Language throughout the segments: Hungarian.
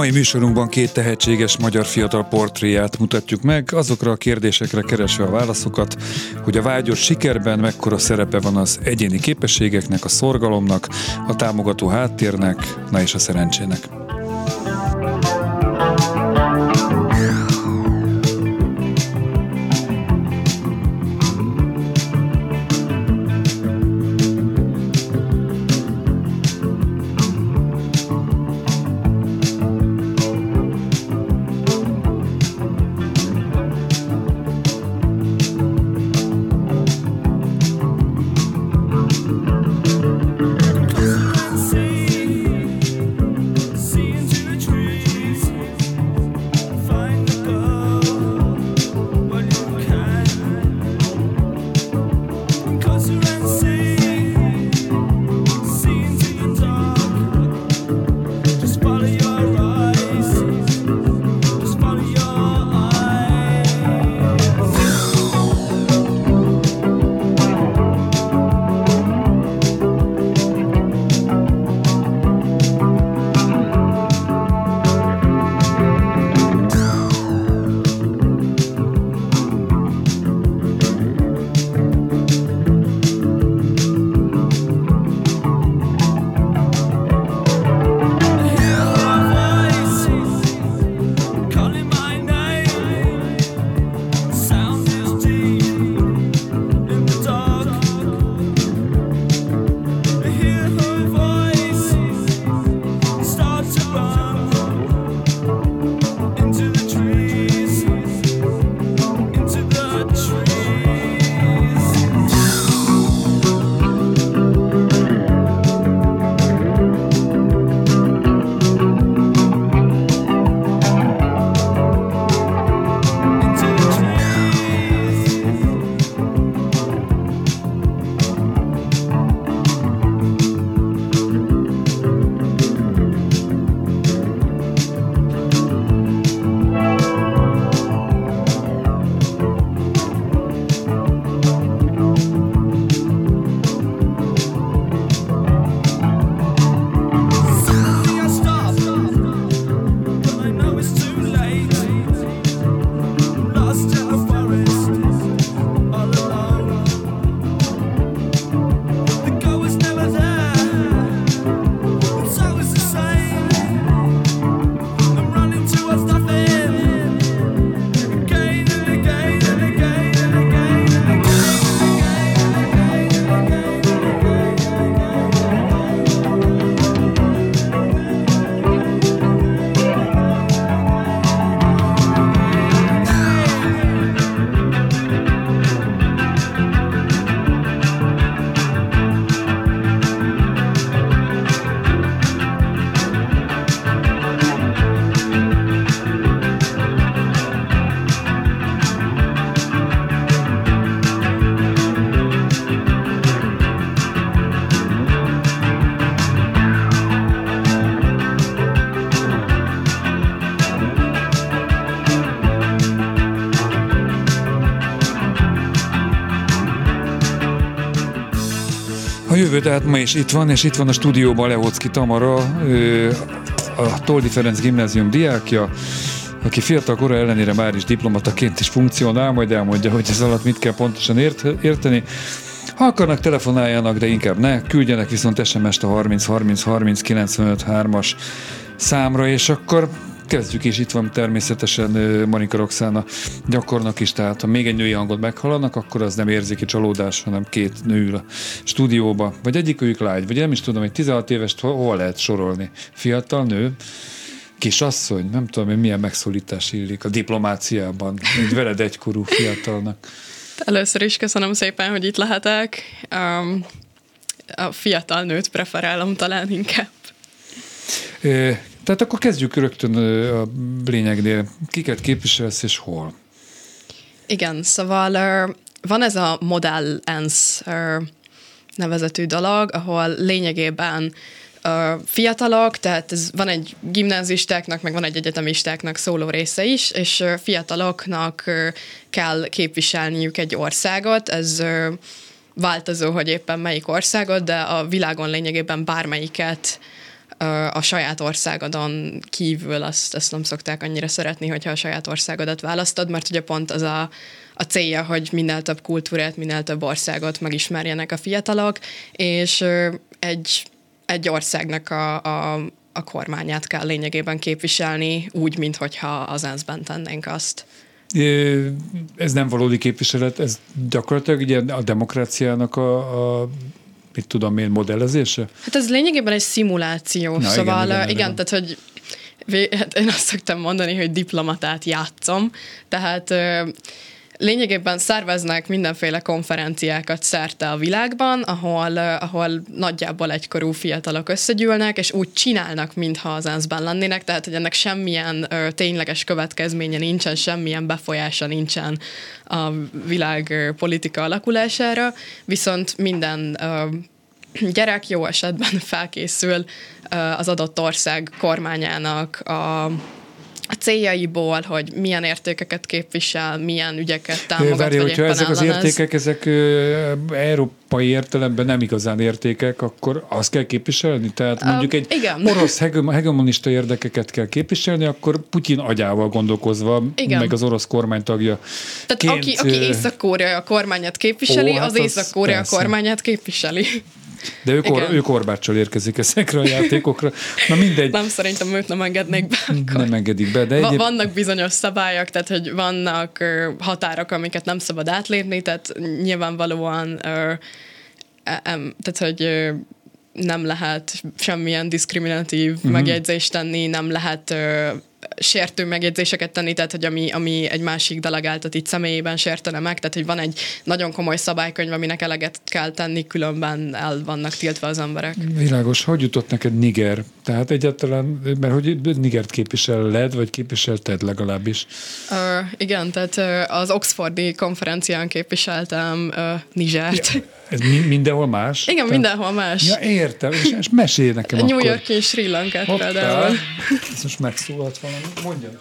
Mai műsorunkban két tehetséges magyar fiatal portréját mutatjuk meg, azokra a kérdésekre keresve a válaszokat, hogy a vágyott sikerben mekkora szerepe van az egyéni képességeknek, a szorgalomnak, a támogató háttérnek, na és a szerencsének. Jövő, tehát ma is itt van, és itt van a stúdióban Lehocki Tamara, a Toldi Ferenc gimnázium diákja, aki fiatal kora ellenére már is diplomataként is funkcionál, majd elmondja, hogy ez alatt mit kell pontosan ért, érteni. Ha akarnak, telefonáljanak, de inkább ne. Küldjenek viszont SMS-t a 30 30 30 95 3-as számra, és akkor Kezdjük, és itt van természetesen Monika Roxana gyakornak is, tehát ha még egy női hangot meghallanak, akkor az nem érzéki csalódás, hanem két nő a stúdióba, vagy egyikőjük lágy, vagy nem is tudom, hogy 16 éves hol lehet sorolni. Fiatal nő, kisasszony, nem tudom, hogy milyen megszólítás illik a diplomáciában, egy veled egykorú fiatalnak. Először is köszönöm szépen, hogy itt lehetek. Um, a fiatal nőt preferálom talán inkább. Tehát akkor kezdjük rögtön a lényegnél. Kiket képviselsz és hol? Igen, szóval van ez a Model ENSZ nevezetű dolog, ahol lényegében fiatalok, tehát ez van egy gimnázistáknak, meg van egy egyetemistáknak szóló része is, és fiataloknak kell képviselniük egy országot, ez változó, hogy éppen melyik országot, de a világon lényegében bármelyiket a saját országodon kívül azt, azt nem szokták annyira szeretni, hogyha a saját országodat választod, mert ugye pont az a, a célja, hogy minél több kultúrát, minél több országot megismerjenek a fiatalok, és egy, egy országnak a, a, a kormányát kell lényegében képviselni, úgy, mintha az ENSZ-ben tennénk azt. Ez nem valódi képviselet, ez gyakorlatilag ugye a demokráciának a, a mit tudom én, modellezése? Hát ez lényegében egy szimuláció, Na, szóval igen, igen, igen, igen, tehát hogy hát én azt szoktam mondani, hogy diplomatát játszom, tehát lényegében szerveznek mindenféle konferenciákat szerte a világban, ahol, ahol nagyjából egykorú fiatalok összegyűlnek, és úgy csinálnak, mintha az ENSZ-ben lennének, tehát hogy ennek semmilyen ö, tényleges következménye nincsen, semmilyen befolyása nincsen a világ politika alakulására, viszont minden ö, gyerek jó esetben felkészül az adott ország kormányának a a céljaiból, hogy milyen értékeket képvisel, milyen ügyeket támogat, Várj, vagy hogyha ezek az értékek, ezek európai értelemben nem igazán értékek, akkor azt kell képviselni? Tehát mondjuk egy igen. orosz hegemonista érdekeket kell képviselni, akkor Putyin agyával gondolkozva, igen. meg az orosz kormánytagja. Tehát aki, aki Észak-Korea kormányát képviseli, Ó, hát az, az Észak-Korea kormányát képviseli. De ő, kor, ő korbáccsal érkezik ezekre a játékokra. Na mindegy. Nem, szerintem őt nem engednék be. Akkor. Nem engedik be. De egyéb... Vannak bizonyos szabályok, tehát hogy vannak határok, amiket nem szabad átlépni, tehát nyilvánvalóan tehát, hogy nem lehet semmilyen diszkriminatív uh-huh. megjegyzést tenni, nem lehet sértő megjegyzéseket tenni, tehát hogy ami, ami egy másik delegáltat itt személyében sértene meg, tehát hogy van egy nagyon komoly szabálykönyv, aminek eleget kell tenni, különben el vannak tiltva az emberek. Világos, hogy jutott neked Niger? Tehát egyáltalán, mert hogy Nigert képviseled, vagy képviselted legalábbis? Uh, igen, tehát uh, az Oxfordi konferencián képviseltem uh, Nigert. Ja, ez mi, mindenhol más? Igen, Tehát, mindenhol más. Ja, értem, és, és mesélj nekem New akkor. York és Sri Lankát például. Ez most megszólalt valami. Mondjon.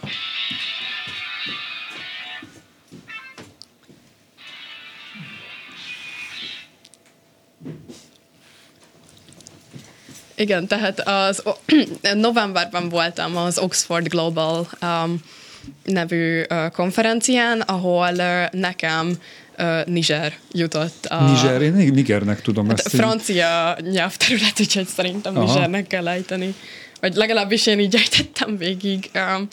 Igen, tehát az novemberben voltam az Oxford Global um, nevű uh, konferencián, ahol uh, nekem uh, Niger jutott. A, Niger? Én Nigernek tudom hát ezt. Francia így... nyelvterület, úgyhogy szerintem Aha. Nigernek kell ejteni. Vagy legalábbis én így ejtettem végig. Um,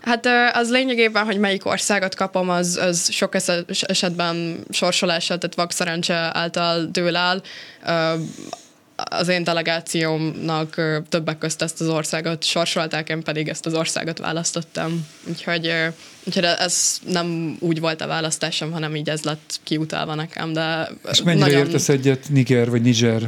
Hát az lényegében, hogy melyik országot kapom, az, az sok esetben sorsolással, tehát vakszerencse által dől el az én delegációmnak többek közt ezt az országot sorsolták, én pedig ezt az országot választottam. Úgyhogy, úgyhogy ez nem úgy volt a választásom, hanem így ez lett kiutalva nekem. De És mennyire nagyon... értesz egyet Niger vagy Niger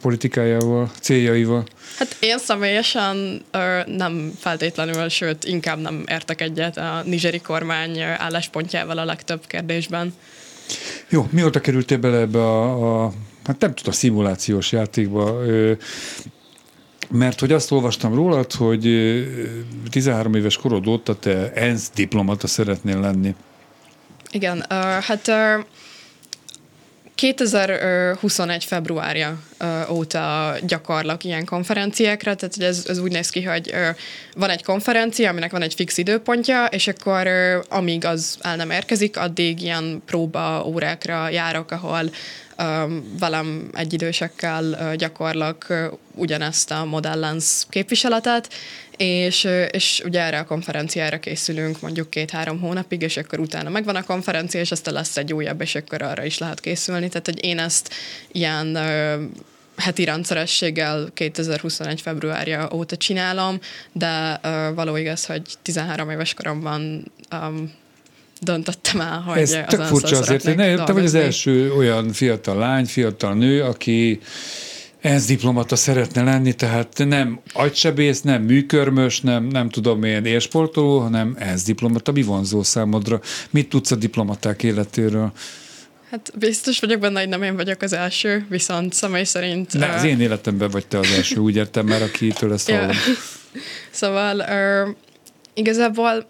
politikájával, céljaival? Hát én személyesen nem feltétlenül, sőt inkább nem értek egyet a nigeri kormány álláspontjával a legtöbb kérdésben. Jó, mióta kerültél bele ebbe a, a hát nem tudom, szimulációs játékba, mert hogy azt olvastam rólad, hogy 13 éves korod óta te ENSZ diplomata szeretnél lenni. Igen, uh, hát uh, 2021. februárja óta gyakorlak ilyen konferenciákra, tehát ez, ez úgy néz ki, hogy van egy konferencia, aminek van egy fix időpontja, és akkor amíg az el nem érkezik, addig ilyen próba órákra járok, ahol velem egyidősekkel gyakorlak ugyanezt a modellens képviseletet, és, és ugye erre a konferenciára készülünk mondjuk két-három hónapig, és akkor utána megvan a konferencia, és aztán lesz egy újabb, és akkor arra is lehet készülni. Tehát, hogy én ezt ilyen heti rendszerességgel 2021. februárja óta csinálom, de uh, való igaz, hogy 13 éves koromban um, döntöttem el, hogy Ez tök furcsa azért, hogy ne, te vagy az első olyan fiatal lány, fiatal nő, aki ENSZ diplomata szeretne lenni, tehát nem agysebész, nem műkörmös, nem, nem tudom én élsportoló, hanem ENSZ diplomata. Mi vonzó számodra? Mit tudsz a diplomaták életéről? Hát biztos vagyok benne, hogy nem én vagyok az első, viszont személy szerint... Ne, az én életemben vagy te az első, úgy értem már, akitől ezt hallom. szóval uh, igazából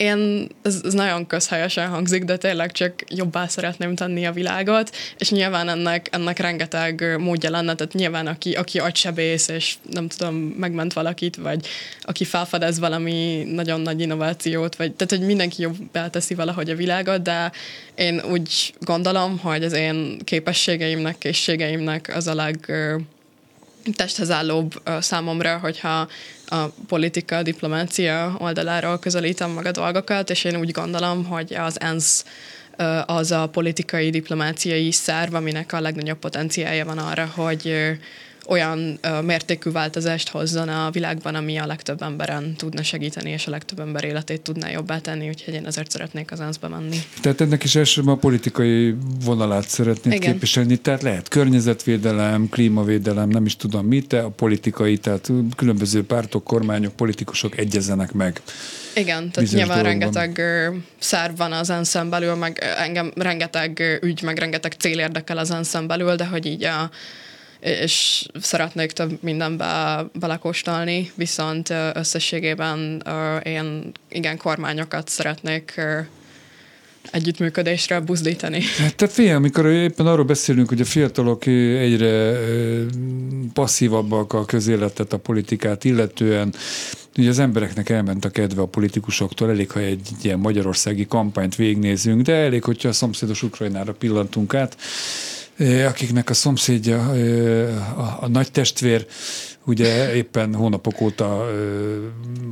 én, ez, ez nagyon közhelyesen hangzik, de tényleg csak jobbá szeretném tenni a világot, és nyilván ennek, ennek rengeteg módja lenne, tehát nyilván aki, aki agysebész, és nem tudom, megment valakit, vagy aki felfedez valami nagyon nagy innovációt, vagy tehát, hogy mindenki jobbá teszi valahogy a világot, de én úgy gondolom, hogy az én képességeimnek, készségeimnek az a leg testhez állóbb számomra, hogyha a politika, a diplomácia oldaláról közelítem meg a dolgokat, és én úgy gondolom, hogy az ENSZ az a politikai, diplomáciai szerv, aminek a legnagyobb potenciálja van arra, hogy olyan ö, mértékű változást hozzon a világban, ami a legtöbb emberen tudna segíteni, és a legtöbb ember életét tudná jobbá tenni, úgyhogy én ezért szeretnék az ENSZ-be menni. Tehát ennek is elsősorban a politikai vonalát szeretnék Igen. képviselni, tehát lehet környezetvédelem, klímavédelem, nem is tudom mit, de a politikai, tehát különböző pártok, kormányok, politikusok egyezenek meg. Igen, tehát nyilván dolgokban. rengeteg szerv van az ensz belül, meg engem rengeteg ügy, meg rengeteg cél érdekel az ensz belül, de hogy így a és szeretnék több mindenbe belekóstolni, viszont összességében én igen kormányokat szeretnék együttműködésre buzdítani. Tehát figyelj, amikor éppen arról beszélünk, hogy a fiatalok egyre passzívabbak a közéletet, a politikát illetően, ugye az embereknek elment a kedve a politikusoktól, elég, ha egy ilyen magyarországi kampányt végignézünk, de elég, hogyha a szomszédos Ukrajnára pillantunk át, akiknek a szomszédja, a, a nagy testvér, ugye éppen hónapok óta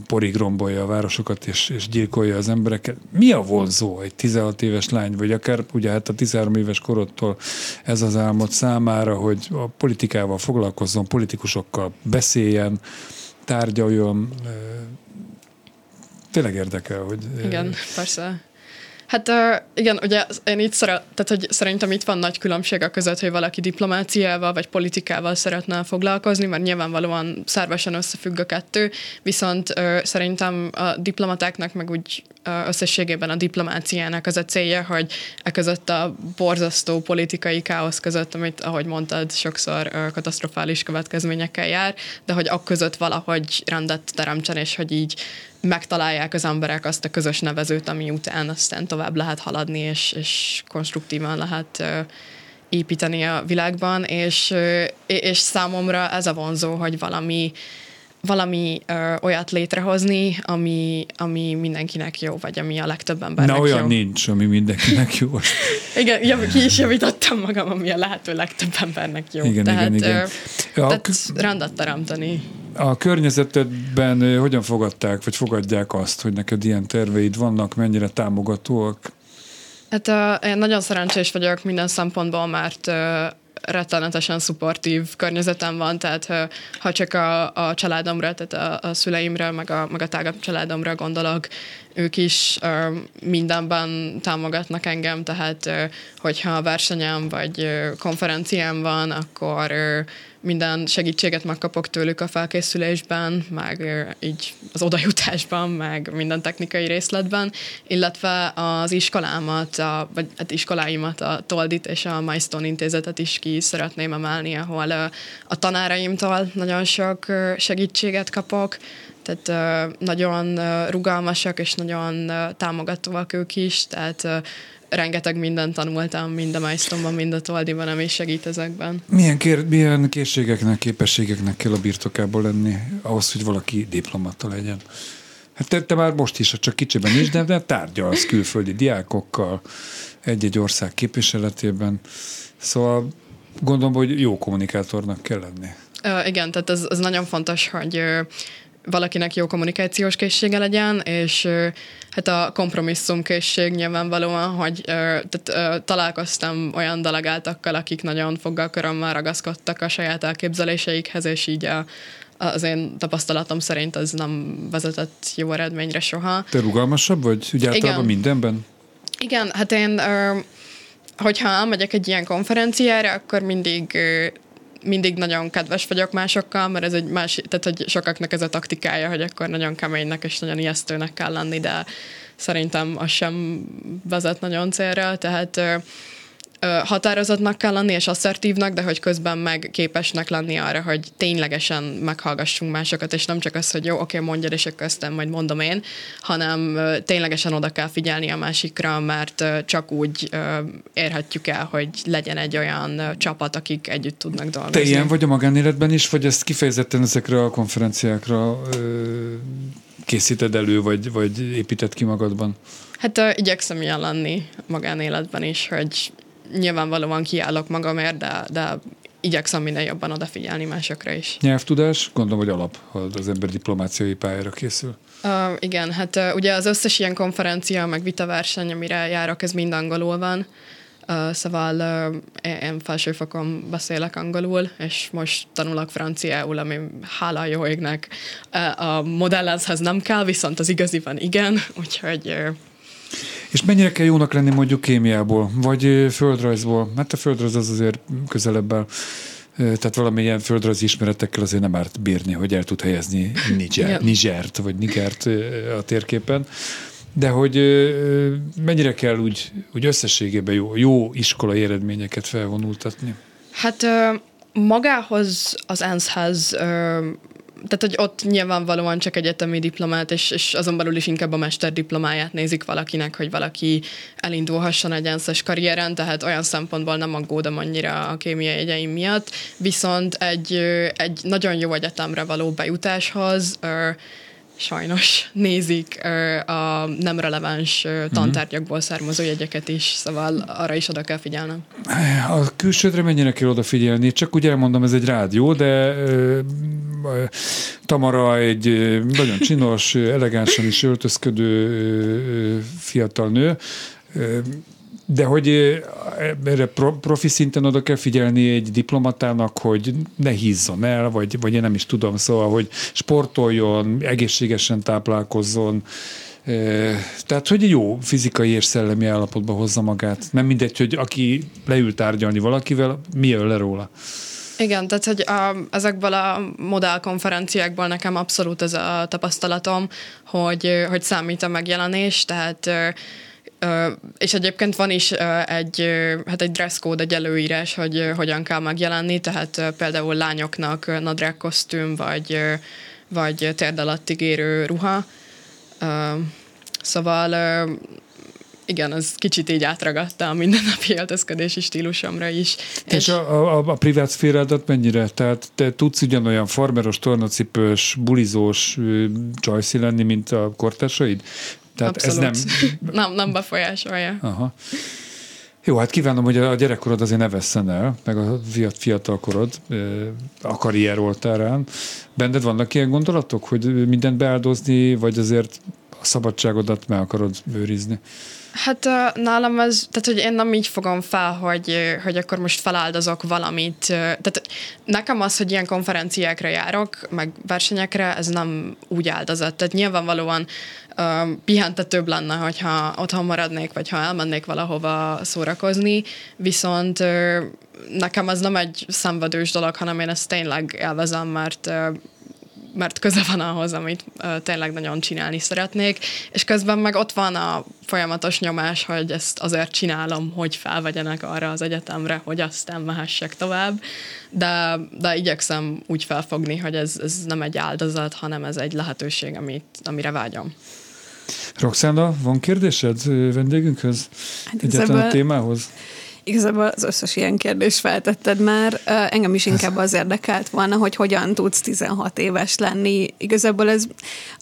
porig rombolja a városokat és, és gyilkolja az embereket. Mi a vonzó egy 16 éves lány, vagy akár ugye hát a 13 éves korodtól ez az álmod számára, hogy a politikával foglalkozzon, politikusokkal beszéljen, tárgyaljon, tényleg érdekel, hogy... Igen, persze. Hát igen, ugye én itt szeret, tehát, hogy szerintem itt van nagy különbség a között, hogy valaki diplomáciával vagy politikával szeretne foglalkozni, mert nyilvánvalóan szervesen összefügg a kettő, viszont szerintem a diplomatáknak meg úgy összességében a diplomáciának az a célja, hogy e között a borzasztó politikai káosz között, amit, ahogy mondtad, sokszor katasztrofális következményekkel jár, de hogy ak között valahogy rendet teremtsen, és hogy így megtalálják az emberek azt a közös nevezőt, ami után aztán tovább lehet haladni, és, és konstruktívan lehet építeni a világban, és, és számomra ez a vonzó, hogy valami valami ö, olyat létrehozni, ami, ami mindenkinek jó, vagy ami a legtöbb embernek Na, olyan jó. nincs, ami mindenkinek jó. igen, jav, ki is javítottam magam, ami a lehető legtöbb embernek jó. Igen, tehát, igen, igen. Ö, tehát rendet teremteni. A környezetedben hogyan fogadták, vagy fogadják azt, hogy neked ilyen terveid vannak, mennyire támogatóak? Hát uh, én nagyon szerencsés vagyok minden szempontból, mert uh, rettenetesen szupportív környezetem van, tehát ha csak a, a családomra, tehát a, a szüleimre, meg a, meg a tágabb családomra gondolok, ők is uh, mindenben támogatnak engem, tehát uh, hogyha versenyem vagy konferenciám van, akkor minden segítséget megkapok tőlük a felkészülésben, meg így az odajutásban, meg minden technikai részletben, illetve az iskolámat, a, vagy hát iskoláimat, a Toldit és a Milestone intézetet is ki szeretném emelni, ahol a tanáraimtól nagyon sok segítséget kapok, tehát nagyon rugalmasak és nagyon támogatóak ők is, tehát rengeteg mindent tanultam, mind a Majsztomban, mind a Toldiban, ami segít ezekben. Milyen, kér, milyen készségeknek, képességeknek kell a birtokából lenni ahhoz, hogy valaki diplomata legyen? Hát te, te már most is, csak kicsiben is, de, de tárgyalsz külföldi diákokkal egy-egy ország képviseletében. Szóval gondolom, hogy jó kommunikátornak kell lenni. Uh, igen, tehát ez, ez nagyon fontos, hogy uh, valakinek jó kommunikációs készsége legyen, és hát a kompromisszum készség nyilvánvalóan, hogy tehát, találkoztam olyan delegáltakkal, akik nagyon foggal körömmel ragaszkodtak a saját elképzeléseikhez, és így a, az én tapasztalatom szerint ez nem vezetett jó eredményre soha. Te rugalmasabb vagy? Ugye általában Igen. mindenben? Igen, hát én, hogyha elmegyek egy ilyen konferenciára, akkor mindig mindig nagyon kedves vagyok másokkal, mert ez egy más, tehát hogy sokaknak ez a taktikája, hogy akkor nagyon keménynek és nagyon ijesztőnek kell lenni, de szerintem az sem vezet nagyon célra, tehát határozatnak kell lenni, és asszertívnak, de hogy közben meg képesnek lenni arra, hogy ténylegesen meghallgassunk másokat, és nem csak az, hogy jó, oké, mondjad, és akkor aztán majd mondom én, hanem ténylegesen oda kell figyelni a másikra, mert csak úgy érhetjük el, hogy legyen egy olyan csapat, akik együtt tudnak dolgozni. Te ilyen vagy a magánéletben is, vagy ezt kifejezetten ezekre a konferenciákra készíted elő, vagy, vagy építed ki magadban? Hát uh, igyekszem ilyen lenni magánéletben is, hogy nyilvánvalóan kiállok magamért, de, de igyekszem minden jobban odafigyelni másokra is. Nyelvtudás, gondolom, hogy alap, ha az ember diplomáciai pályára készül. Uh, igen, hát uh, ugye az összes ilyen konferencia, meg vitaverseny, amire járok, ez mind angolul van. Uh, szóval uh, én felsőfokon beszélek angolul, és most tanulok franciául, ami hála jó égnek uh, a modellezhez nem kell, viszont az igaziban igen, úgyhogy uh, és mennyire kell jónak lenni mondjuk kémiából, vagy földrajzból? Mert a földrajz az azért közelebb tehát valamilyen földrajzi ismeretekkel azért nem árt bírni, hogy el tud helyezni Niger, Nigert, vagy Nigert a térképen. De hogy mennyire kell úgy, úgy összességében jó, jó iskolai eredményeket felvonultatni? Hát magához, az ENSZ-hez tehát, hogy ott nyilvánvalóan csak egyetemi diplomát, és, és azon belül is inkább a mesterdiplomáját nézik valakinek, hogy valaki elindulhasson egy enszes karrieren, tehát olyan szempontból nem aggódom annyira a kémiai jegyeim miatt, viszont egy, egy nagyon jó egyetemre való bejutáshoz sajnos nézik a nem releváns tantárgyakból származó jegyeket is, szóval arra is oda kell figyelnem. A külsődre mennyire kell odafigyelni? Csak úgy elmondom, ez egy rádió, de Tamara egy nagyon csinos, elegánsan is öltözködő fiatal nő, de hogy erre profi szinten oda kell figyelni egy diplomatának, hogy ne hízzon el, vagy, vagy én nem is tudom, szóval, hogy sportoljon, egészségesen táplálkozzon, tehát, hogy jó fizikai és szellemi állapotba hozza magát. Nem mindegy, hogy aki leül tárgyalni valakivel, mi jön le róla. Igen, tehát hogy a, ezekből a modellkonferenciákból nekem abszolút ez a tapasztalatom, hogy, hogy számít a megjelenés, tehát és egyébként van is egy, hát egy dress code, egy előírás, hogy hogyan kell megjelenni, tehát például lányoknak nadrág kosztüm, vagy, vagy térd alattig érő ruha. Szóval igen, az kicsit így átragadta a mindennapi öltözködési stílusomra is. És, és a, a, a privát szférádat mennyire? Tehát te tudsz ugyanolyan farmeros, tornacipős, bulizós csajszi lenni, mint a kortársaid? Tehát Abszolút. ez nem... nem, nem befolyásolja. Aha. Jó, hát kívánom, hogy a gyerekkorod azért ne vesszen el, meg a fiatal korod a karrier oltárán. Benned vannak ilyen gondolatok, hogy mindent beáldozni, vagy azért a szabadságodat meg akarod őrizni? Hát nálam ez, tehát hogy én nem így fogom fel, hogy, hogy akkor most feláldozok valamit. Tehát nekem az, hogy ilyen konferenciákra járok, meg versenyekre, ez nem úgy áldozat. Tehát nyilvánvalóan uh, pihentetőbb lenne, hogyha otthon maradnék, vagy ha elmennék valahova szórakozni, viszont uh, nekem ez nem egy szenvedős dolog, hanem én ezt tényleg élvezem, mert uh, mert köze van ahhoz, amit uh, tényleg nagyon csinálni szeretnék, és közben meg ott van a folyamatos nyomás, hogy ezt azért csinálom, hogy felvegyenek arra az egyetemre, hogy aztán mehessek tovább, de, de igyekszem úgy felfogni, hogy ez, ez nem egy áldozat, hanem ez egy lehetőség, amit, amire vágyom. Roxana, van kérdésed vendégünkhöz? Hát Egyetlen a témához? Igazából az összes ilyen kérdést feltetted már. Engem is inkább az érdekelt volna, hogy hogyan tudsz 16 éves lenni. Igazából ez,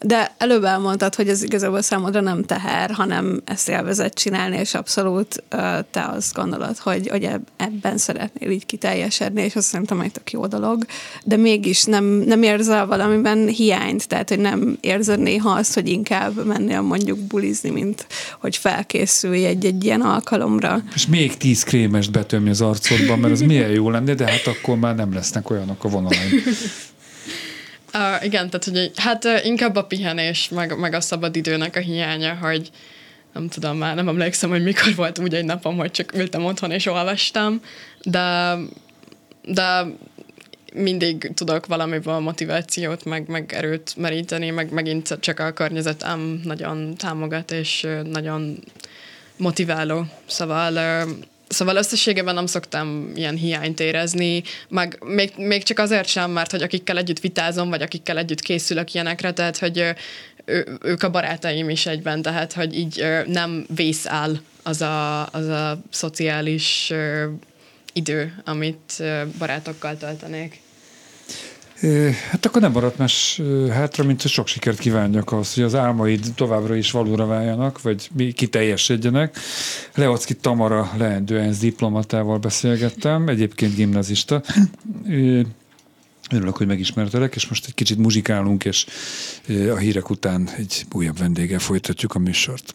de előbb elmondtad, hogy ez igazából számodra nem teher, hanem ezt élvezett csinálni, és abszolút te azt gondolod, hogy, hogy ebben szeretnél így kiteljesedni, és azt szerintem egy tök jó dolog. De mégis nem, nem érzel valamiben hiányt, tehát hogy nem érzed néha azt, hogy inkább mennél mondjuk bulizni, mint hogy felkészülj egy-egy ilyen alkalomra. És még tíz krémest betömni az arcodba, mert az milyen jó lenne, de hát akkor már nem lesznek olyanok a vonalaim. Uh, igen, tehát hogy hát uh, inkább a pihenés, meg, meg a szabadidőnek a hiánya, hogy nem tudom már, nem emlékszem, hogy mikor volt úgy egy napom, hogy csak ültem otthon és olvastam, de, de mindig tudok valamiből motivációt, meg, meg erőt meríteni, meg megint csak a környezetem nagyon támogat, és nagyon motiváló. Szóval Szóval összességében nem szoktam ilyen hiányt érezni, meg még, még csak azért sem, mert hogy akikkel együtt vitázom, vagy akikkel együtt készülök ilyenekre, tehát hogy ő, ők a barátaim is egyben, tehát hogy így nem vész el az a, az a szociális idő, amit barátokkal töltenék. Hát akkor nem maradt más hátra, mint hogy sok sikert kívánjak ahhoz, hogy az álmaid továbbra is valóra váljanak, vagy kiteljesedjenek. Leocki Tamara leendő diplomatával beszélgettem, egyébként gimnazista. Örülök, hogy megismertelek, és most egy kicsit muzsikálunk, és a hírek után egy újabb vendéggel folytatjuk a műsort.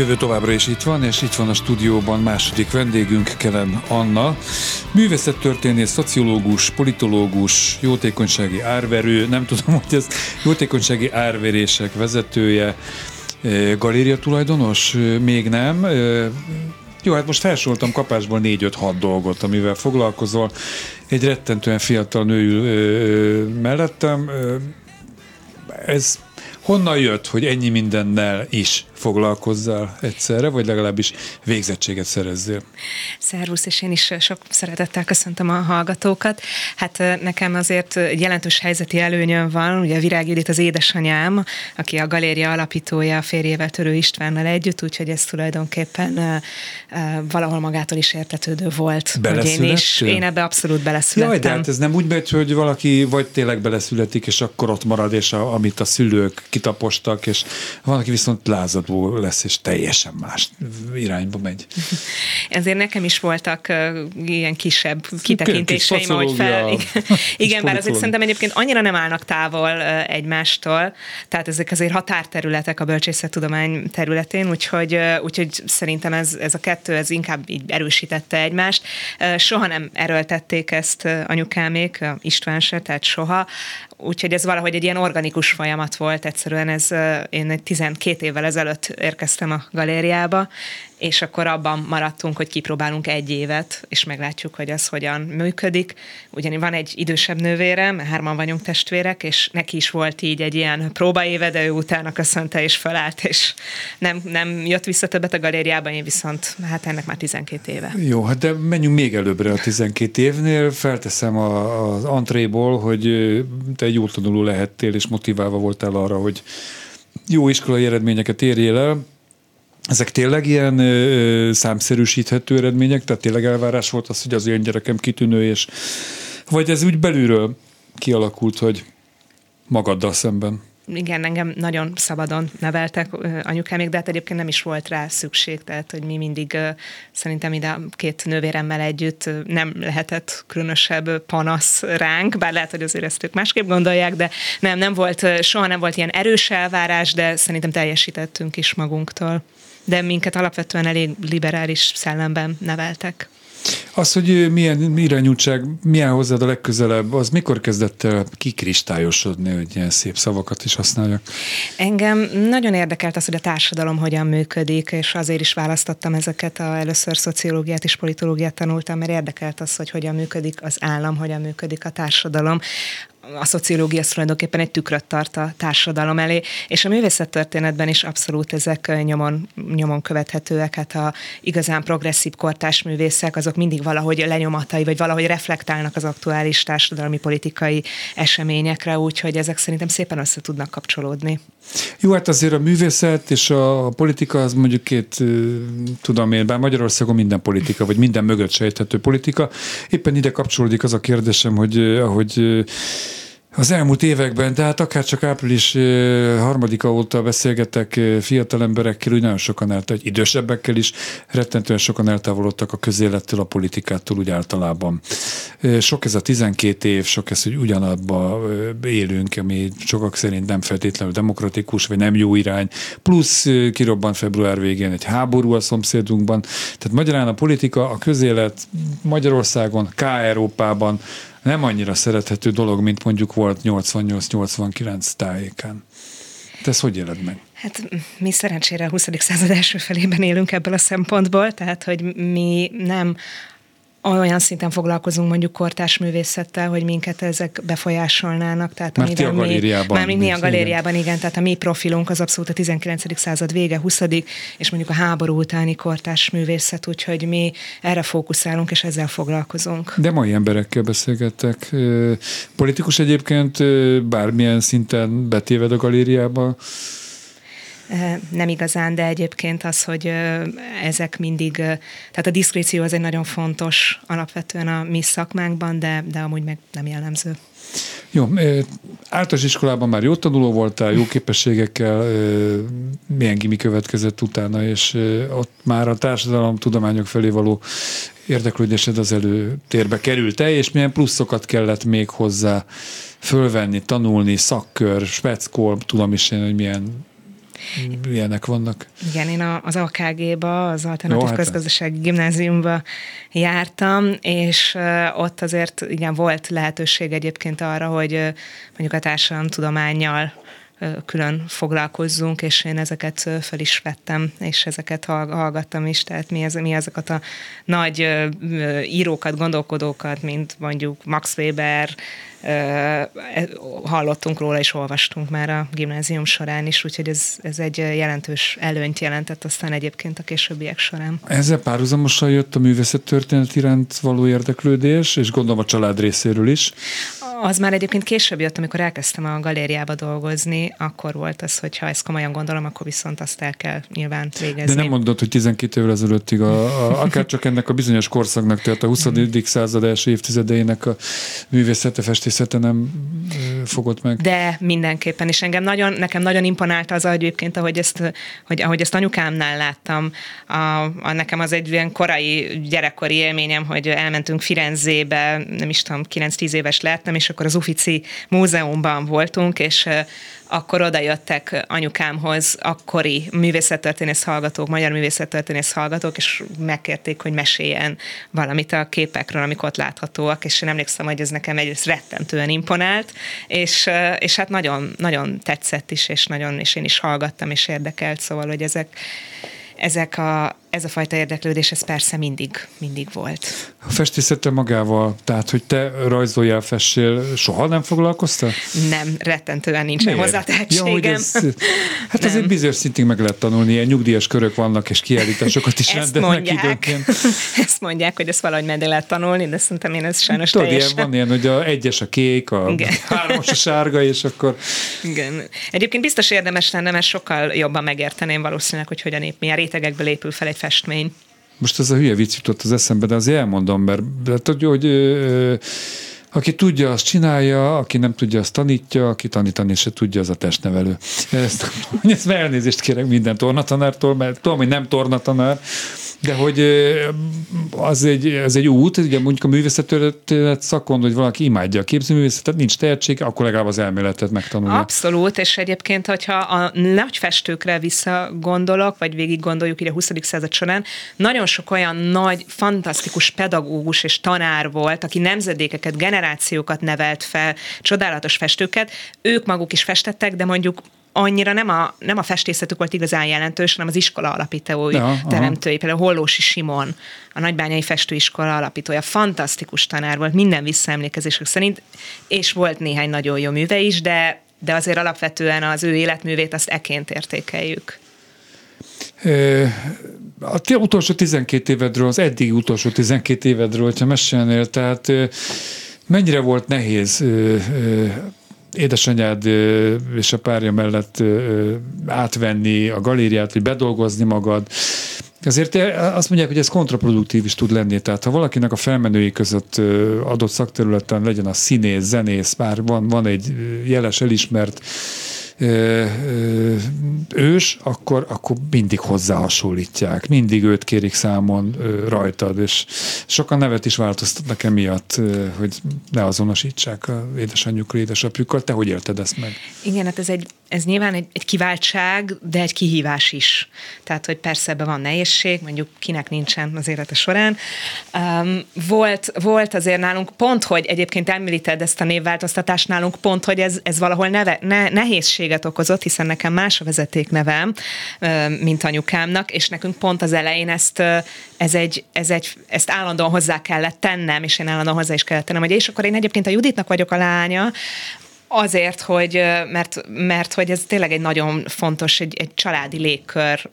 Jövő továbbra is itt van, és itt van a stúdióban második vendégünk, Kelen Anna. Művészettörténész, szociológus, politológus, jótékonysági árverő, nem tudom, hogy ez jótékonysági árverések vezetője, eh, galéria tulajdonos, Eh, még nem. Eh, Jó, hát most felsoroltam kapásból 4-5-6 dolgot, amivel foglalkozol. Egy rettentően fiatal nő ül ö, mellettem. Ez honnan jött, hogy ennyi mindennel is foglalkozzál egyszerre, vagy legalábbis végzettséget szerezzél? Szervusz, és én is sok szeretettel köszöntöm a hallgatókat. Hát nekem azért jelentős helyzeti előnyöm van, ugye Virág Judit az édesanyám, aki a galéria alapítója a férjével Törő Istvánnal együtt, úgyhogy ez tulajdonképpen valahol magától is értetődő volt. hogy én, is, én ebbe abszolút beleszülettem. Jaj, de hát ez nem úgy megy, hogy valaki vagy tényleg beleszületik, és akkor ott marad, és a, amit a szülők kitapostak, és van, aki viszont lázadó lesz, és teljesen más irányba megy. Ezért nekem is voltak uh, ilyen kisebb kitekintéseim, kis ahogy fel... Igen, igen bár azért politológia. szerintem egyébként annyira nem állnak távol uh, egymástól, tehát ezek azért határterületek a bölcsészettudomány területén, úgyhogy, uh, úgyhogy szerintem ez, ez a kettő, ez inkább így erősítette egymást. Uh, Soha nem erőltették ezt uh, anyukámék, uh, István se, tehát soha, úgyhogy ez valahogy egy ilyen organikus folyamat volt, egyszerűen ez, én egy 12 évvel ezelőtt érkeztem a galériába, és akkor abban maradtunk, hogy kipróbálunk egy évet, és meglátjuk, hogy az hogyan működik. Ugyanis van egy idősebb nővérem, hárman vagyunk testvérek, és neki is volt így egy ilyen próbaéve, de ő utána köszönte és felállt, és nem, nem jött vissza többet a galériába, én viszont hát ennek már 12 éve. Jó, hát de menjünk még előbbre a 12 évnél. Felteszem a, az antréból, hogy te egy jó tanuló lehettél, és motiválva voltál arra, hogy jó iskolai eredményeket érjél el. Ezek tényleg ilyen ö, számszerűsíthető eredmények? Tehát tényleg elvárás volt az, hogy az én gyerekem kitűnő, és vagy ez úgy belülről kialakult, hogy magaddal szemben? igen, engem nagyon szabadon neveltek anyukámék, de hát egyébként nem is volt rá szükség, tehát hogy mi mindig szerintem ide a két nővéremmel együtt nem lehetett különösebb panasz ránk, bár lehet, hogy azért ezt ők másképp gondolják, de nem, nem volt, soha nem volt ilyen erős elvárás, de szerintem teljesítettünk is magunktól. De minket alapvetően elég liberális szellemben neveltek. Az, hogy milyen irányultság, milyen hozzád a legközelebb, az mikor kezdett kikristályosodni, hogy ilyen szép szavakat is használjak? Engem nagyon érdekelt az, hogy a társadalom hogyan működik, és azért is választottam ezeket. A, először szociológiát és politológiát tanultam, mert érdekelt az, hogy hogyan működik az állam, hogyan működik a társadalom. A szociológia tulajdonképpen egy tükröt tart a társadalom elé, és a művészettörténetben is abszolút ezek nyomon, nyomon követhetőek. Hát a igazán progresszív kortás művészek, azok mindig valahogy lenyomatai, vagy valahogy reflektálnak az aktuális társadalmi politikai eseményekre, úgyhogy ezek szerintem szépen össze tudnak kapcsolódni. Jó, hát azért a művészet és a politika az mondjuk két, tudom én, bár Magyarországon minden politika, vagy minden mögött sejthető politika. Éppen ide kapcsolódik az a kérdésem, hogy ahogy az elmúlt években, tehát akár csak április harmadika óta beszélgetek fiatal emberekkel, úgy nagyon sokan eltávolodtak, idősebbekkel is, rettentően sokan eltávolodtak a közélettől, a politikától úgy általában. Sok ez a 12 év, sok ez, hogy ugyanabba élünk, ami sokak szerint nem feltétlenül demokratikus, vagy nem jó irány. Plusz ö, kirobbant február végén egy háború a szomszédunkban. Tehát magyarán a politika, a közélet Magyarországon, K-Európában nem annyira szerethető dolog, mint mondjuk volt 88-89 tájékán. Te ezt hogy éled meg? Hát mi szerencsére a 20. század első felében élünk ebből a szempontból, tehát hogy mi nem olyan szinten foglalkozunk mondjuk kortás művészettel, hogy minket ezek befolyásolnának. Tehát Már ti a galériában Mi, már mi a igen. galériában, igen. Tehát a mi profilunk az abszolút a 19. század vége, 20. és mondjuk a háború utáni kortás művészet, úgyhogy mi erre fókuszálunk, és ezzel foglalkozunk. De mai emberekkel beszélgettek. Politikus egyébként bármilyen szinten betéved a galériába. Nem igazán, de egyébként az, hogy ezek mindig, tehát a diszkréció az egy nagyon fontos alapvetően a mi szakmánkban, de, de amúgy meg nem jellemző. Jó, általános iskolában már jó tanuló voltál, jó képességekkel, milyen gimi következett utána, és ott már a társadalom tudományok felé való érdeklődésed az előtérbe került-e, és milyen pluszokat kellett még hozzá fölvenni, tanulni, szakkör, speckol, tudom is én, hogy milyen milyenek vannak. Igen, én az AKG-ba, az Alternatív Jó, hát- Közgazdasági Gimnáziumba jártam, és ott azért igen volt lehetőség egyébként arra, hogy mondjuk a társadalomtudományjal külön foglalkozzunk, és én ezeket ö, föl is vettem, és ezeket hall- hallgattam is, tehát mi, ez, mi azokat a nagy írókat, gondolkodókat, mint mondjuk Max Weber, e- hallottunk róla és olvastunk már a gimnázium során is, úgyhogy ez, ez egy jelentős előnyt jelentett aztán egyébként a későbbiek során. Ezzel párhuzamosan jött a művészettörténet iránt való érdeklődés, és gondolom a család részéről is. Az már egyébként később jött, amikor elkezdtem a galériába dolgozni, akkor volt az, hogy ha ezt komolyan gondolom, akkor viszont azt el kell nyilván végezni. De nem mondod, hogy 12 évvel ezelőttig, a, a, akár csak ennek a bizonyos korszaknak, tehát a 20. század első évtizedeinek a művészete, festészete nem fogott meg. De mindenképpen, és engem nagyon, nekem nagyon imponált az egyébként, ahogy ezt, hogy, ahogy ezt anyukámnál láttam. A, a, nekem az egy ilyen korai gyerekkori élményem, hogy elmentünk Firenzébe, nem is tudom, 9-10 éves lettem, és akkor az Uffizi Múzeumban voltunk, és akkor oda jöttek anyukámhoz akkori művészettörténész hallgatók, magyar művészettörténész hallgatók, és megkérték, hogy meséljen valamit a képekről, amik ott láthatóak, és én emlékszem, hogy ez nekem egyrészt rettentően imponált, és, és hát nagyon, nagyon tetszett is, és nagyon, és én is hallgattam, és érdekelt, szóval, hogy ezek, ezek a, ez a fajta érdeklődés, ez persze mindig, mindig volt. A festészete magával, tehát hogy te rajzoljál, fessél, soha nem foglalkoztál? Nem, rettentően nincsen Miért? hozzá tehetségem. hogy ez, hát azért Nem. bizonyos szintig meg lehet tanulni, ilyen nyugdíjas körök vannak, és kiállításokat is Ezt rendeznek mondják, időnként. ezt mondják, hogy ezt valahogy meg lehet tanulni, de szerintem én ez sajnos Tudod, ilyen, teljesen... van ilyen, hogy a egyes a kék, a Igen. hármas a sárga, és akkor Igen. Egyébként biztos érdemes lenne, mert sokkal jobban megérteném valószínűleg, hogy hogyan ép, milyen rétegekből épül fel egy festmény. Most ez a hülye vicc jutott az eszembe, de azért elmondom, mert tudja, hogy ö, aki tudja, azt csinálja, aki nem tudja, azt tanítja, aki tanítani se tudja, az a testnevelő. Ezt, ezt elnézést kérek minden tornatanártól, mert tudom, hogy nem tornatanár, de hogy az egy, az egy út, ugye mondjuk a művészettörténet szakon, hogy valaki imádja a képzőművészetet, nincs tehetség, akkor legalább az elméletet megtanulja. Abszolút, és egyébként, hogyha a nagy festőkre visszagondolok, vagy végig gondoljuk ide a 20. század során, nagyon sok olyan nagy, fantasztikus pedagógus és tanár volt, aki nemzedékeket, generációkat nevelt fel, csodálatos festőket, ők maguk is festettek, de mondjuk annyira nem a, nem a festészetük volt igazán jelentős, hanem az iskola alapítói, Ja, aha. teremtői, például Hollósi Simon, a Nagybányai Festőiskola alapítója, fantasztikus tanár volt, minden visszaemlékezésük szerint, és volt néhány nagyon jó műve is, de, de azért alapvetően az ő életművét azt eként értékeljük. A ti utolsó 12 évedről, az eddig utolsó 12 évedről, hogyha mesélnél, tehát mennyire volt nehéz ö, ö, édesanyád ö, és a párja mellett ö, átvenni a galériát, vagy bedolgozni magad. Azért azt mondják, hogy ez kontraproduktív is tud lenni. Tehát ha valakinek a felmenői között adott szakterületen legyen a színész, zenész, már van, van egy jeles, elismert ős, akkor, akkor mindig hozzá hasonlítják. Mindig őt kérik számon rajtad, és sokan nevet is változtatnak emiatt, hogy ne azonosítsák a édesanyjukkal, édesapjukkal. Te hogy élted ezt meg? Igen, hát ez, egy, ez nyilván egy, egy kiváltság, de egy kihívás is. Tehát, hogy persze ebben van nehézség, mondjuk kinek nincsen az élete során. Um, volt, volt azért nálunk pont, hogy egyébként említed ezt a névváltoztatást nálunk, pont, hogy ez, ez valahol neve, ne, nehézséget okozott, hiszen nekem más a vezetéknevem, mint anyukámnak, és nekünk pont az elején ezt, ez egy, ez egy, ezt állandóan hozzá kellett tennem, és én állandóan hozzá is kellett tennem, hogy és akkor én egyébként a Juditnak vagyok a lánya, Azért, hogy, mert, mert hogy ez tényleg egy nagyon fontos, egy, egy családi légkör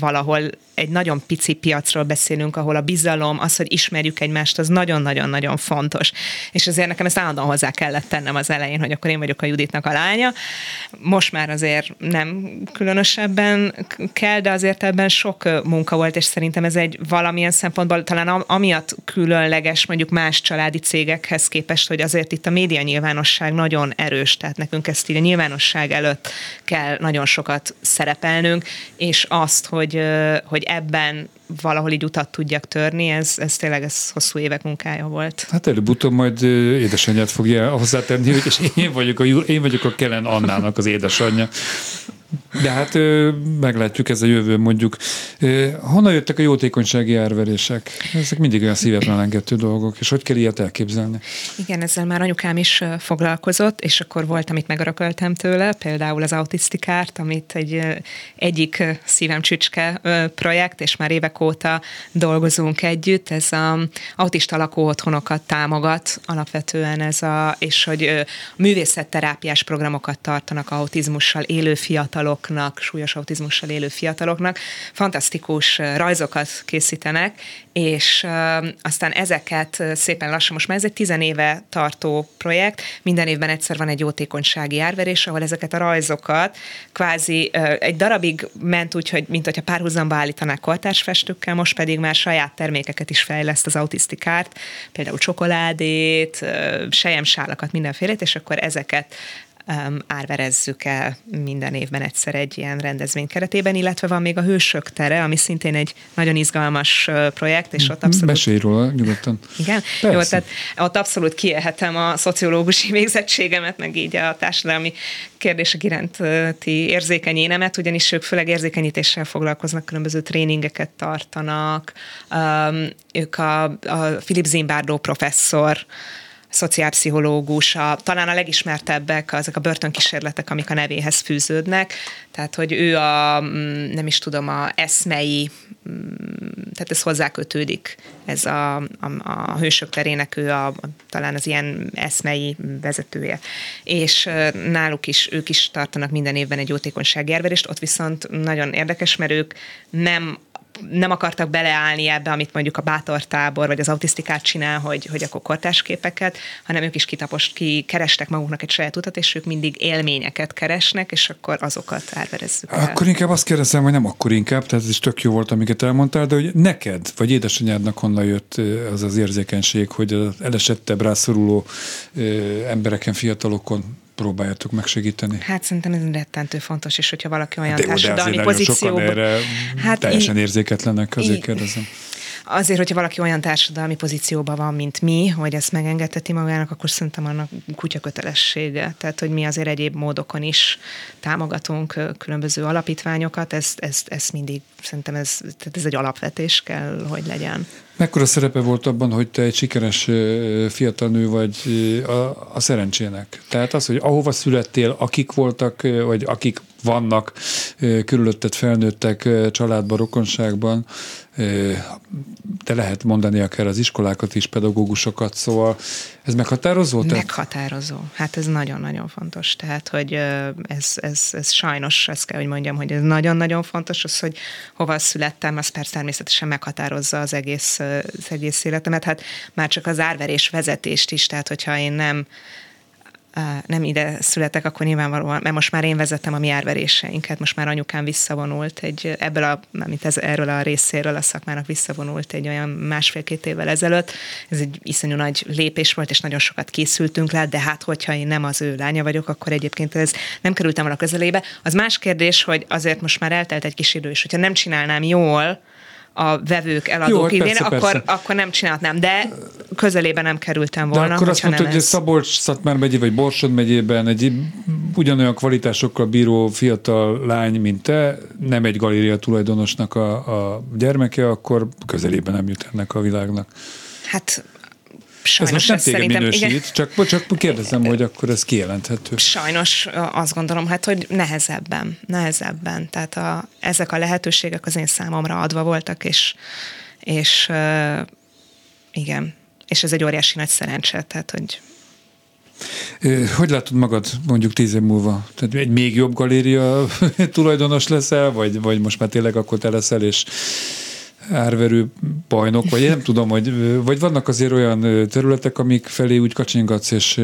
valahol, egy nagyon pici piacról beszélünk, ahol a bizalom, az, hogy ismerjük egymást, az nagyon-nagyon-nagyon fontos. És azért nekem ezt állandóan hozzá kellett tennem az elején, hogy akkor én vagyok a Juditnak a lánya. Most már azért nem különösebben kell, de azért ebben sok munka volt, és szerintem ez egy valamilyen szempontból talán am- amiatt különleges mondjuk más családi cégekhez képest, hogy azért itt a média nyilvánosság nagyon erős, tehát nekünk ezt így a nyilvánosság előtt kell nagyon sokat szerepelnünk, és azt, hogy, hogy ebben valahol így utat tudjak törni, ez, ez tényleg ez hosszú évek munkája volt. Hát előbb-utóbb majd édesanyját fogja hozzátenni, hogy és én vagyok a, én vagyok a Kellen Annának az édesanyja. De hát meglátjuk ez a jövő mondjuk. Honnan jöttek a jótékonysági árverések? Ezek mindig olyan szívetlen lengető dolgok, és hogy kell ilyet elképzelni? Igen, ezzel már anyukám is foglalkozott, és akkor volt, amit megörököltem tőle, például az autisztikárt, amit egy egyik szívem csücske projekt, és már évek óta dolgozunk együtt. Ez a autista lakóotthonokat támogat alapvetően ez a, és hogy művészetterápiás programokat tartanak autizmussal élő fiataloknak, súlyos autizmussal élő fiataloknak. Fantasztikus rajzokat készítenek, és aztán ezeket szépen lassan, most már ez egy tizenéve tartó projekt, minden évben egyszer van egy jótékonysági árverés, ahol ezeket a rajzokat kvázi egy darabig ment úgy, hogy mint hogyha párhuzamba állítanák kortársfestőkkel, most pedig már saját termékeket is fejleszt az autisztikárt, például csokoládét, sejemsálakat, mindenfélét, és akkor ezeket árverezzük el minden évben egyszer egy ilyen rendezvény keretében, illetve van még a Hősök tere, ami szintén egy nagyon izgalmas projekt, és ott abszolút Mesélj róla nyugodtan. igen, Persze. jó, tehát ott abszolút kiélhetem a szociológusi végzettségemet, meg így a társadalmi kérdések iránti érzékeny énemet, ugyanis ők főleg érzékenyítéssel foglalkoznak, különböző tréningeket tartanak. Ők a, a Philip Zimbardo professzor, szociálpszichológus, a, talán a legismertebbek azok a börtönkísérletek, amik a nevéhez fűződnek, tehát hogy ő a, mm, nem is tudom, a eszmei, mm, tehát ez hozzákötődik, ez a, a, a hősök terének ő a, talán az ilyen eszmei vezetője. És náluk is, ők is tartanak minden évben egy jótékonysági érverést, ott viszont nagyon érdekes, mert ők nem nem akartak beleállni ebbe, amit mondjuk a bátor tábor vagy az autisztikát csinál, hogy, hogy akkor kortásképeket, hanem ők is kitapost, ki kerestek maguknak egy saját utat, és ők mindig élményeket keresnek, és akkor azokat árverezzük el. Akkor inkább azt kérdezem, hogy nem akkor inkább, tehát ez is tök jó volt, amiket elmondtál, de hogy neked, vagy édesanyádnak honnan jött az az érzékenység, hogy az elesettebb, rászoruló embereken, fiatalokon próbáljátok megsegíteni? Hát szerintem ez rettentő fontos, és hogyha valaki olyan de, jó, de társadalmi sokan pozícióban... erre Hát teljesen í- érzéketlenek, azért í- kérdezem. azért, hogyha valaki olyan társadalmi pozícióban van, mint mi, hogy ezt megengedheti magának, akkor szerintem annak kutya kötelessége. Tehát, hogy mi azért egyéb módokon is támogatunk különböző alapítványokat, ezt, ezt, ezt mindig szerintem ez, tehát ez egy alapvetés kell, hogy legyen. Mekkora szerepe volt abban, hogy te egy sikeres fiatal nő vagy a, a szerencsének? Tehát az, hogy ahova születtél, akik voltak, vagy akik vannak körülötted felnőttek családban, rokonságban, de lehet mondani akár az iskolákat is, pedagógusokat, szóval ez meghatározó? Meghatározó. Hát ez nagyon-nagyon fontos. Tehát, hogy ez, ez, ez sajnos, ezt kell, hogy mondjam, hogy ez nagyon-nagyon fontos, az, hogy hova születtem, az persze természetesen meghatározza az egész, az egész életemet. Hát már csak az árverés vezetést is, tehát hogyha én nem nem ide születek, akkor nyilvánvalóan, mert most már én vezetem a mi árveréseinket, most már anyukám visszavonult egy, ebből a, mint ez, erről a részéről a szakmának visszavonult egy olyan másfél-két évvel ezelőtt. Ez egy iszonyú nagy lépés volt, és nagyon sokat készültünk rá, de hát, hogyha én nem az ő lánya vagyok, akkor egyébként ez nem kerültem volna közelébe. Az más kérdés, hogy azért most már eltelt egy kis idő, és hogyha nem csinálnám jól, a vevők, eladók Jó, idén, persze, akkor, persze. akkor nem csinálhatnám, de közelébe nem kerültem De volna. akkor azt mondtad, hogy ez. Szabolcs, Szatmár megye, vagy Borsod megyében egy ugyanolyan kvalitásokkal bíró fiatal lány, mint te, nem egy galéria tulajdonosnak a, a gyermeke, akkor közelében nem jut ennek a világnak. Hát Ez sajnos most nem ez téged minősít, igen, csak, csak kérdezem, hogy akkor ez kijelenthető. sajnos azt gondolom, hát, hogy nehezebben, nehezebben. Tehát a, ezek a lehetőségek az én számomra adva voltak, és, és igen, és ez egy óriási nagy szerencse, tehát, hogy Hogy látod magad mondjuk tíz év múlva? Tehát egy még jobb galéria tulajdonos leszel, vagy, vagy most már tényleg akkor te leszel, és árverő bajnok, vagy én nem tudom, hogy, vagy vannak azért olyan területek, amik felé úgy kacsingatsz, és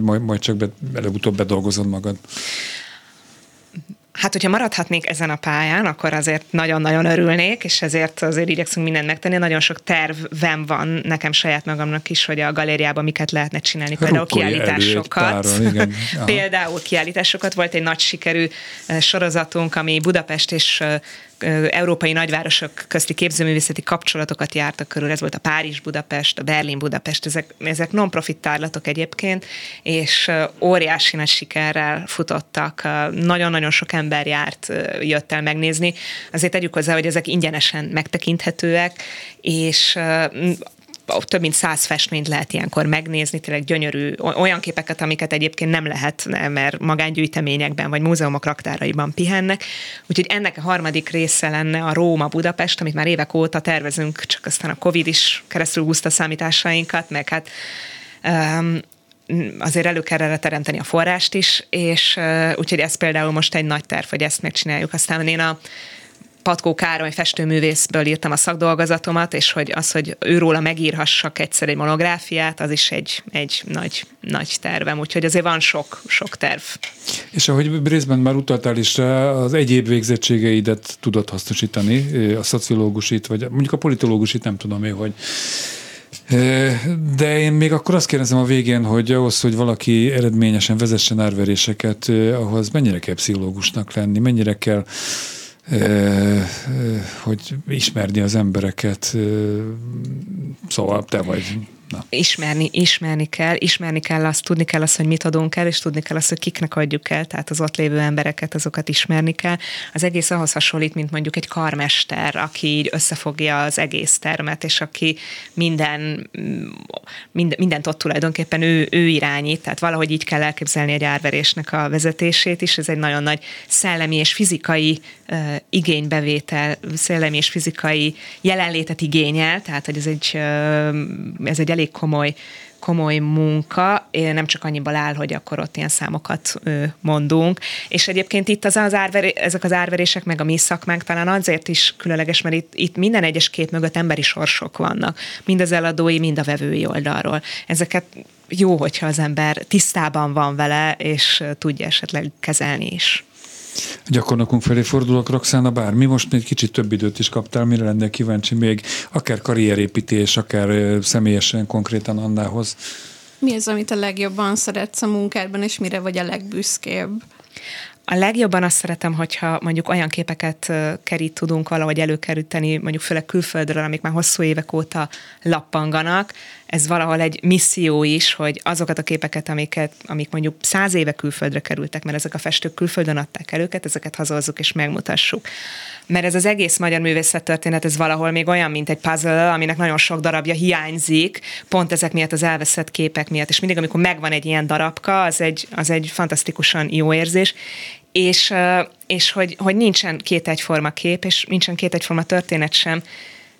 majd, majd csak be, előbb-utóbb bedolgozod magad. Hát, hogyha maradhatnék ezen a pályán, akkor azért nagyon-nagyon örülnék, és ezért azért igyekszünk mindent megtenni. Nagyon sok tervem van nekem saját magamnak is, hogy a galériában miket lehetne csinálni. Például egy kiállításokat. páron, igen. Aha. Például kiállításokat. Volt egy nagy sikerű sorozatunk, ami Budapest és európai nagyvárosok közti képzőművészeti kapcsolatokat jártak körül. Ez volt a Párizs-Budapest, a Berlin-Budapest, ezek, ezek non-profit tárlatok egyébként, és óriási nagy sikerrel futottak. Nagyon-nagyon sok ember járt, jött el megnézni. Azért tegyük hozzá, hogy ezek ingyenesen megtekinthetőek, és több mint száz festményt lehet ilyenkor megnézni, tényleg gyönyörű, olyan képeket, amiket egyébként nem lehet, mert magángyűjteményekben vagy múzeumok raktáraiban pihennek. Úgyhogy ennek a harmadik része lenne a Róma Budapest, amit már évek óta tervezünk, csak aztán a Covid is keresztül húzta számításainkat, meg hát um, azért elő kell erre teremteni a forrást is, és uh, úgyhogy ez például most egy nagy terv, hogy ezt megcsináljuk. Aztán én a Patkó Károly festőművészből írtam a szakdolgozatomat, és hogy az, hogy őróla megírhassak egyszer egy monográfiát, az is egy, egy nagy, nagy tervem. Úgyhogy azért van sok, sok terv. És ahogy részben már utaltál is rá, az egyéb végzettségeidet tudod hasznosítani, a szociológusit, vagy mondjuk a politológusit, nem tudom én, hogy de én még akkor azt kérdezem a végén, hogy ahhoz, hogy valaki eredményesen vezessen árveréseket, ahhoz mennyire kell pszichológusnak lenni, mennyire kell hogy ismerni az embereket, szóval te vagy. Ismerni, ismerni kell, ismerni kell azt, tudni kell azt, hogy mit adunk el, és tudni kell azt, hogy kiknek adjuk el, tehát az ott lévő embereket, azokat ismerni kell. Az egész ahhoz hasonlít, mint mondjuk egy karmester, aki így összefogja az egész termet, és aki minden, minden mindent ott tulajdonképpen ő, ő irányít, tehát valahogy így kell elképzelni egy árverésnek a vezetését is. Ez egy nagyon nagy szellemi és fizikai uh, igénybevétel, szellemi és fizikai jelenlétet igényel, tehát hogy ez egy, uh, ez egy elég komoly komoly munka, eh, nem csak annyiból áll, hogy akkor ott ilyen számokat mondunk. És egyébként itt az, az árver, ezek az árverések, meg a mi szakmánk talán azért is különleges, mert itt, itt minden egyes kép mögött emberi sorsok vannak. Mind az eladói, mind a vevői oldalról. Ezeket jó, hogyha az ember tisztában van vele, és tudja esetleg kezelni is. Gyakornokunk felé fordulok, Roxana, bármi, most egy kicsit több időt is kaptál, mire lennél kíváncsi még, akár karrierépítés, akár személyesen, konkrétan Annához. Mi az, amit a legjobban szeretsz a munkádban, és mire vagy a legbüszkébb? A legjobban azt szeretem, hogyha mondjuk olyan képeket kerít tudunk valahogy előkeríteni, mondjuk főleg külföldről, amik már hosszú évek óta lappanganak. Ez valahol egy misszió is, hogy azokat a képeket, amiket, amik mondjuk száz éve külföldre kerültek, mert ezek a festők külföldön adták el őket, ezeket hazahozzuk és megmutassuk. Mert ez az egész magyar művészettörténet, ez valahol még olyan, mint egy puzzle, aminek nagyon sok darabja hiányzik, pont ezek miatt az elveszett képek miatt. És mindig, amikor megvan egy ilyen darabka, az egy, az egy fantasztikusan jó érzés, és, és hogy, hogy nincsen két egyforma kép, és nincsen két egyforma történet sem,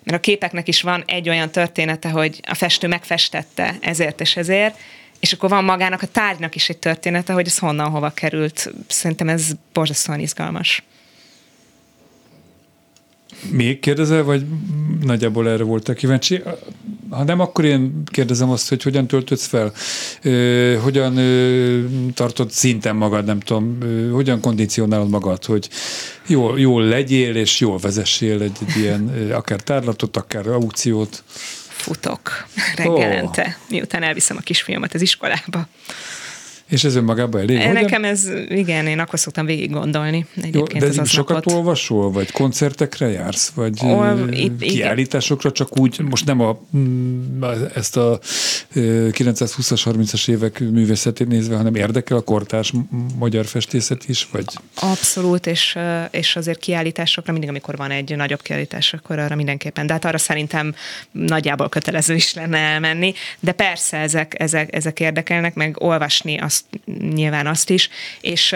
mert a képeknek is van egy olyan története, hogy a festő megfestette ezért és ezért, és akkor van magának a tárgynak is egy története, hogy ez honnan hova került. Szerintem ez borzasztóan izgalmas. Még kérdezel, vagy nagyjából erre voltak kíváncsi? Ha nem, akkor én kérdezem azt, hogy hogyan töltödsz fel? Ö, hogyan ö, tartod szinten magad, nem tudom, ö, hogyan kondicionálod magad, hogy jól, jól legyél, és jól vezessél egy, egy ilyen, akár tárlatot, akár aukciót? Futok reggelente, miután elviszem a kisfiamat az iskolába. És ez önmagában elég? Hogyan- Nekem ez, igen, én akkor szoktam végig gondolni Jó, egyébként de az ez sokat aznapot. olvasol, vagy koncertekre jársz, vagy Ol- itt- igen. kiállításokra, csak úgy, most nem a, mm, ezt a ö, 920-as, 30-as évek művészetét nézve, hanem érdekel a kortárs m- magyar festészet is, vagy Abszolút, és, és azért kiállításokra, mindig amikor van egy nagyobb kiállítás, akkor arra mindenképpen. De hát arra szerintem nagyjából kötelező is lenne elmenni. De persze ezek, ezek, ezek érdekelnek, meg olvasni azt nyilván azt is, és,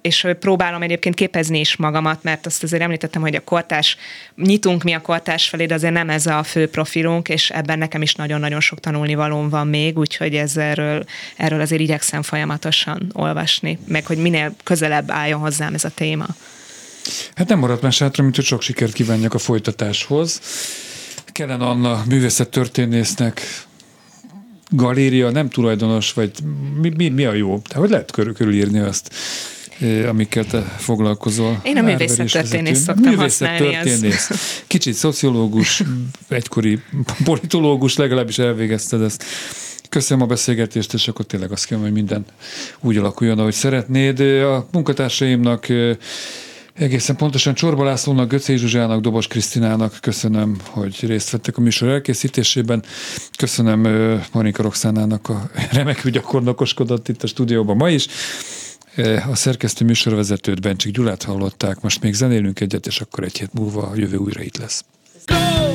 és próbálom egyébként képezni is magamat, mert azt azért említettem, hogy a kortás, nyitunk mi a kortás felé, de azért nem ez a fő profilunk, és ebben nekem is nagyon-nagyon sok tanulnivalóm van még, úgyhogy ez erről, erről azért igyekszem folyamatosan olvasni, meg hogy minél közelebb álljon hozzám ez a téma. hát nem maradt más hátra, mint hogy sok sikert kívánjak a folytatáshoz. Kellen Anna művészettörténésznek galéria, nem tulajdonos, vagy mi, mi, mi a jó? De hogy lehet körül, körülírni azt, eh, amikkel te foglalkozol? Én a művészettörténész szoktam használni, Művészettörténész. Kicsit szociológus, egykori politológus, legalábbis elvégezted ezt. Köszönöm a beszélgetést, és akkor tényleg azt kell, hogy minden úgy alakuljon, ahogy szeretnéd. A munkatársaimnak eh, Egészen pontosan Csorba Lászlónak, Göcé Zsuzsának, Dobos Krisztinának köszönöm, hogy részt vettek a műsor elkészítésében. Köszönöm ö, Marika Roxánának a remekül gyakornokoskodott itt a stúdióban ma is. A szerkesztő műsorvezetőt Bencsik Gyulát hallották, most még zenélünk egyet, és akkor egy hét múlva a jövő újra itt lesz. Go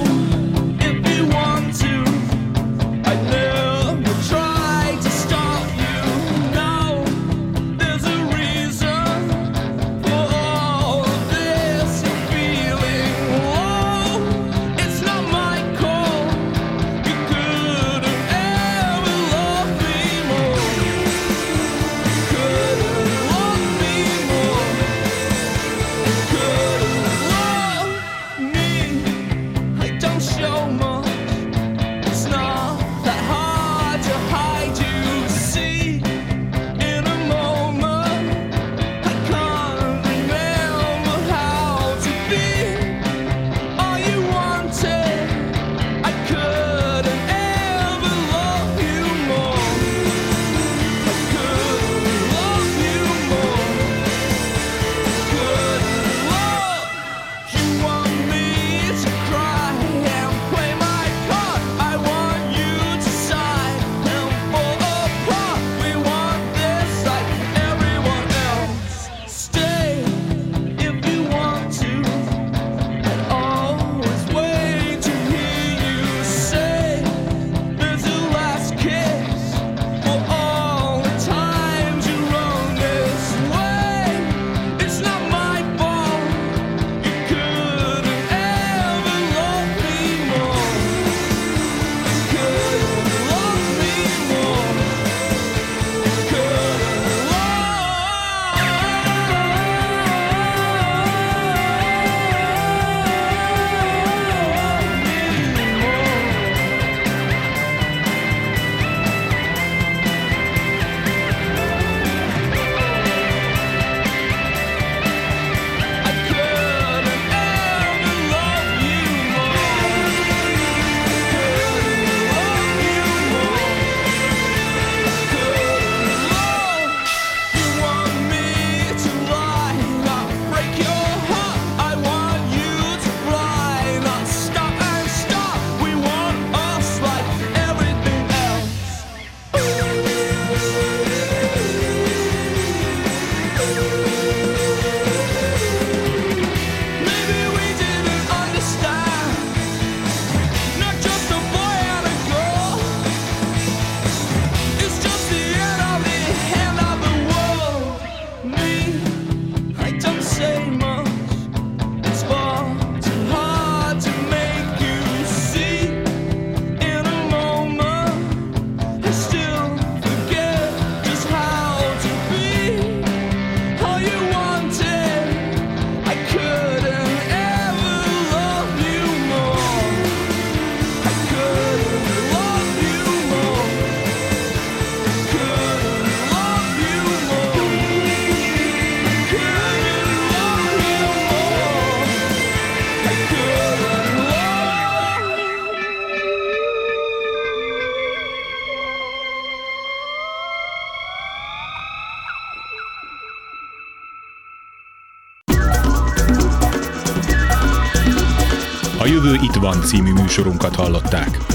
című műsorunkat hallották.